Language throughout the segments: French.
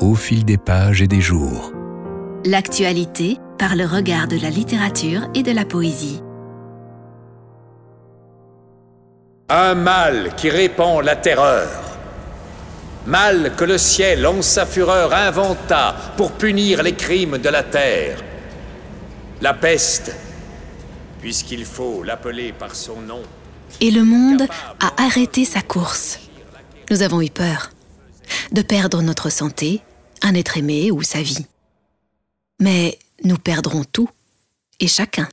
au fil des pages et des jours. L'actualité par le regard de la littérature et de la poésie. Un mal qui répand la terreur. Mal que le ciel en sa fureur inventa pour punir les crimes de la terre. La peste, puisqu'il faut l'appeler par son nom. Et le monde a arrêté sa course. Nous avons eu peur de perdre notre santé, un être aimé ou sa vie. Mais nous perdrons tout, et chacun.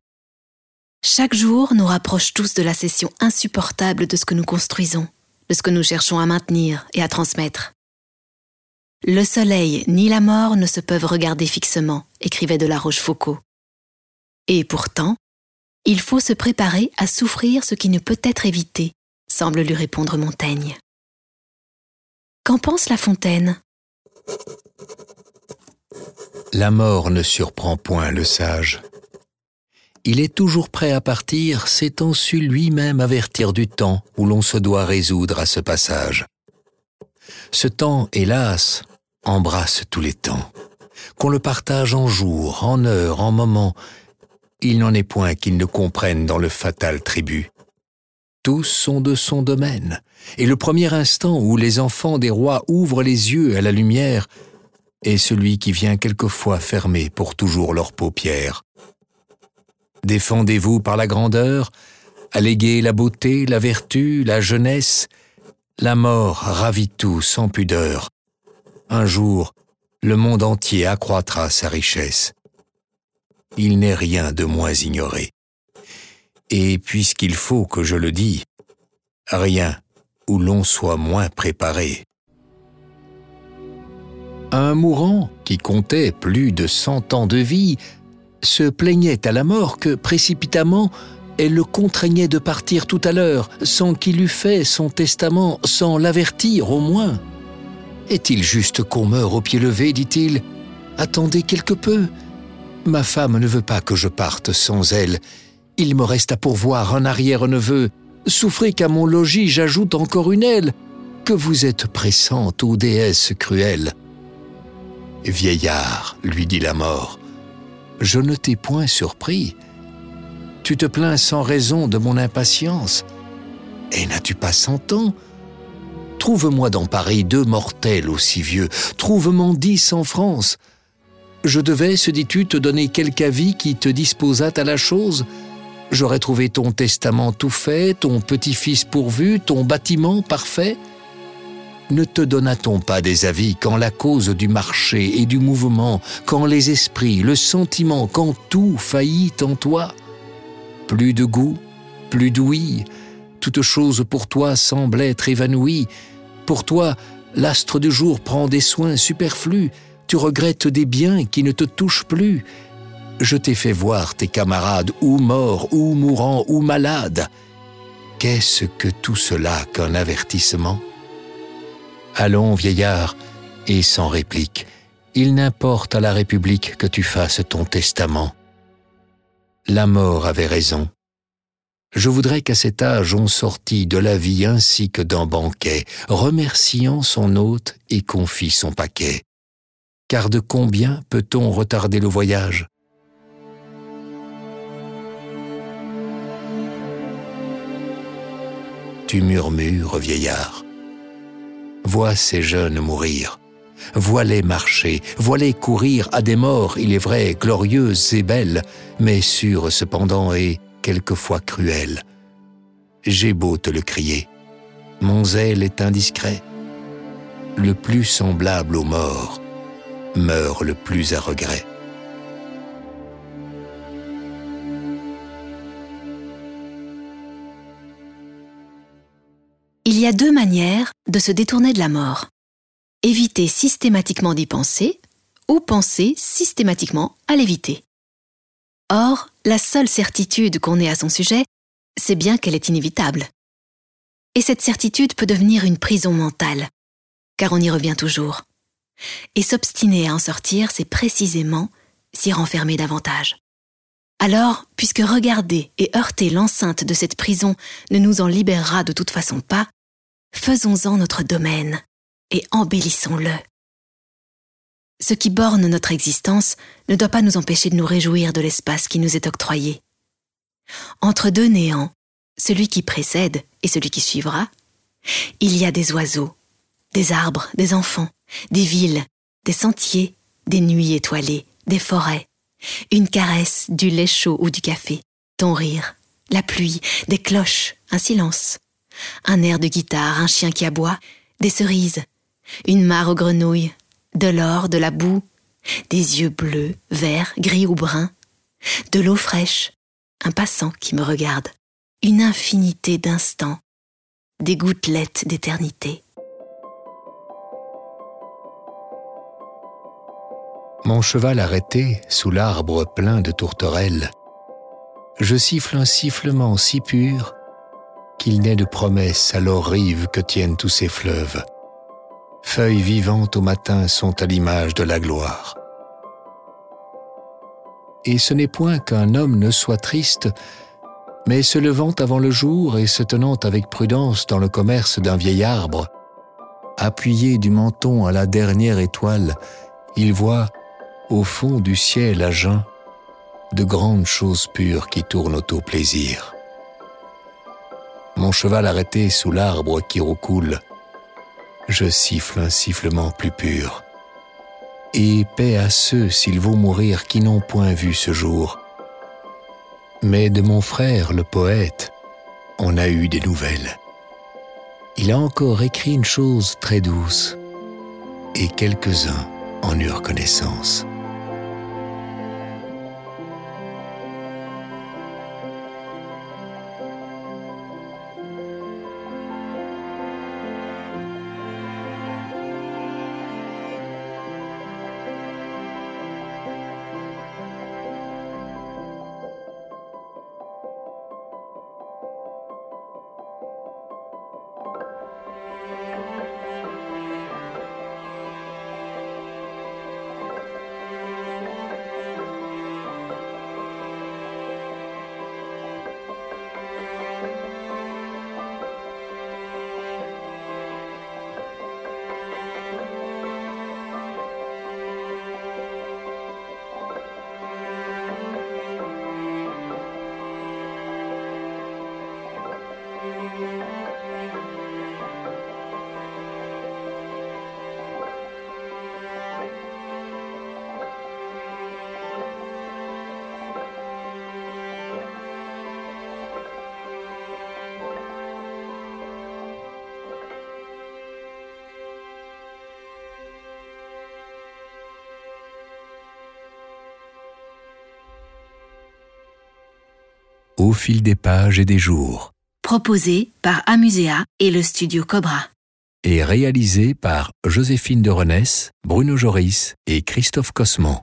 Chaque jour nous rapproche tous de la cession insupportable de ce que nous construisons, de ce que nous cherchons à maintenir et à transmettre. Le soleil ni la mort ne se peuvent regarder fixement, écrivait de la. Et pourtant, il faut se préparer à souffrir ce qui ne peut être évité, semble lui répondre Montaigne. Qu'en pense La Fontaine? La mort ne surprend point le sage. Il est toujours prêt à partir, s'étant su lui-même avertir du temps où l'on se doit résoudre à ce passage. Ce temps, hélas, embrasse tous les temps. Qu'on le partage en jours, en heures, en moments, il n'en est point qu'ils ne comprennent dans le fatal tribut. Tous sont de son domaine, et le premier instant où les enfants des rois ouvrent les yeux à la lumière est celui qui vient quelquefois fermer pour toujours leurs paupières. Défendez-vous par la grandeur, alléguez la beauté, la vertu, la jeunesse, la mort ravit tout sans pudeur. Un jour, le monde entier accroîtra sa richesse il n'est rien de moins ignoré. Et puisqu'il faut que je le dis, rien où l'on soit moins préparé. Un mourant, qui comptait plus de cent ans de vie, se plaignait à la mort que précipitamment elle le contraignait de partir tout à l'heure, sans qu'il eût fait son testament, sans l'avertir au moins. Est-il juste qu'on meure au pied levé, dit-il? Attendez quelque peu, Ma femme ne veut pas que je parte sans elle. Il me reste à pourvoir un arrière-neveu. Souffrez qu'à mon logis j'ajoute encore une aile. Que vous êtes pressante, ô déesse cruelle. Vieillard, lui dit la mort, je ne t'ai point surpris. Tu te plains sans raison de mon impatience. Et n'as-tu pas cent ans? Trouve-moi dans Paris deux mortels aussi vieux, trouve-m'en dix en France. Je devais, se dis-tu, te donner quelque avis qui te disposât à la chose J'aurais trouvé ton testament tout fait, ton petit-fils pourvu, ton bâtiment parfait Ne te donna-t-on pas des avis quand la cause du marché et du mouvement, quand les esprits, le sentiment, quand tout faillit en toi? Plus de goût, plus d'ouïe, toute chose pour toi semble être évanouie. Pour toi, l'astre du jour prend des soins superflus, tu regrettes des biens qui ne te touchent plus. Je t'ai fait voir tes camarades ou morts, ou mourants, ou malades. Qu'est-ce que tout cela qu'un avertissement? Allons, vieillard, et sans réplique, il n'importe à la République que tu fasses ton testament. La mort avait raison. Je voudrais qu'à cet âge on sortît de la vie ainsi que d'un banquet, remerciant son hôte et confie son paquet car de combien peut-on retarder le voyage? Tu murmures, vieillard. Vois ces jeunes mourir. Vois-les marcher, vois-les courir à des morts, il est vrai, glorieuses et belles, mais sûres cependant et quelquefois cruelles. J'ai beau te le crier, mon zèle est indiscret, le plus semblable aux morts, meurt le plus à regret. Il y a deux manières de se détourner de la mort. Éviter systématiquement d'y penser ou penser systématiquement à l'éviter. Or, la seule certitude qu'on ait à son sujet, c'est bien qu'elle est inévitable. Et cette certitude peut devenir une prison mentale, car on y revient toujours. Et s'obstiner à en sortir, c'est précisément s'y renfermer davantage. Alors, puisque regarder et heurter l'enceinte de cette prison ne nous en libérera de toute façon pas, faisons-en notre domaine et embellissons-le. Ce qui borne notre existence ne doit pas nous empêcher de nous réjouir de l'espace qui nous est octroyé. Entre deux néants, celui qui précède et celui qui suivra, il y a des oiseaux, des arbres, des enfants, des villes, des sentiers, des nuits étoilées, des forêts, une caresse, du lait chaud ou du café, ton rire, la pluie, des cloches, un silence, un air de guitare, un chien qui aboie, des cerises, une mare aux grenouilles, de l'or, de la boue, des yeux bleus, verts, gris ou bruns, de l'eau fraîche, un passant qui me regarde, une infinité d'instants, des gouttelettes d'éternité. Mon cheval arrêté sous l'arbre plein de tourterelles, je siffle un sifflement si pur qu'il n'est de promesse à leur rive que tiennent tous ces fleuves. Feuilles vivantes au matin sont à l'image de la gloire. Et ce n'est point qu'un homme ne soit triste, mais se levant avant le jour et se tenant avec prudence dans le commerce d'un vieil arbre, appuyé du menton à la dernière étoile, il voit, au fond du ciel à jeun, de grandes choses pures qui tournent au plaisir. Mon cheval arrêté sous l'arbre qui roucoule, je siffle un sifflement plus pur. Et paix à ceux, s'il vaut mourir, qui n'ont point vu ce jour. Mais de mon frère, le poète, on a eu des nouvelles. Il a encore écrit une chose très douce, et quelques-uns en eurent connaissance. Au fil des pages et des jours. Proposé par Amusea et le studio Cobra. Et réalisé par Joséphine de Renesse, Bruno Joris et Christophe Cosman.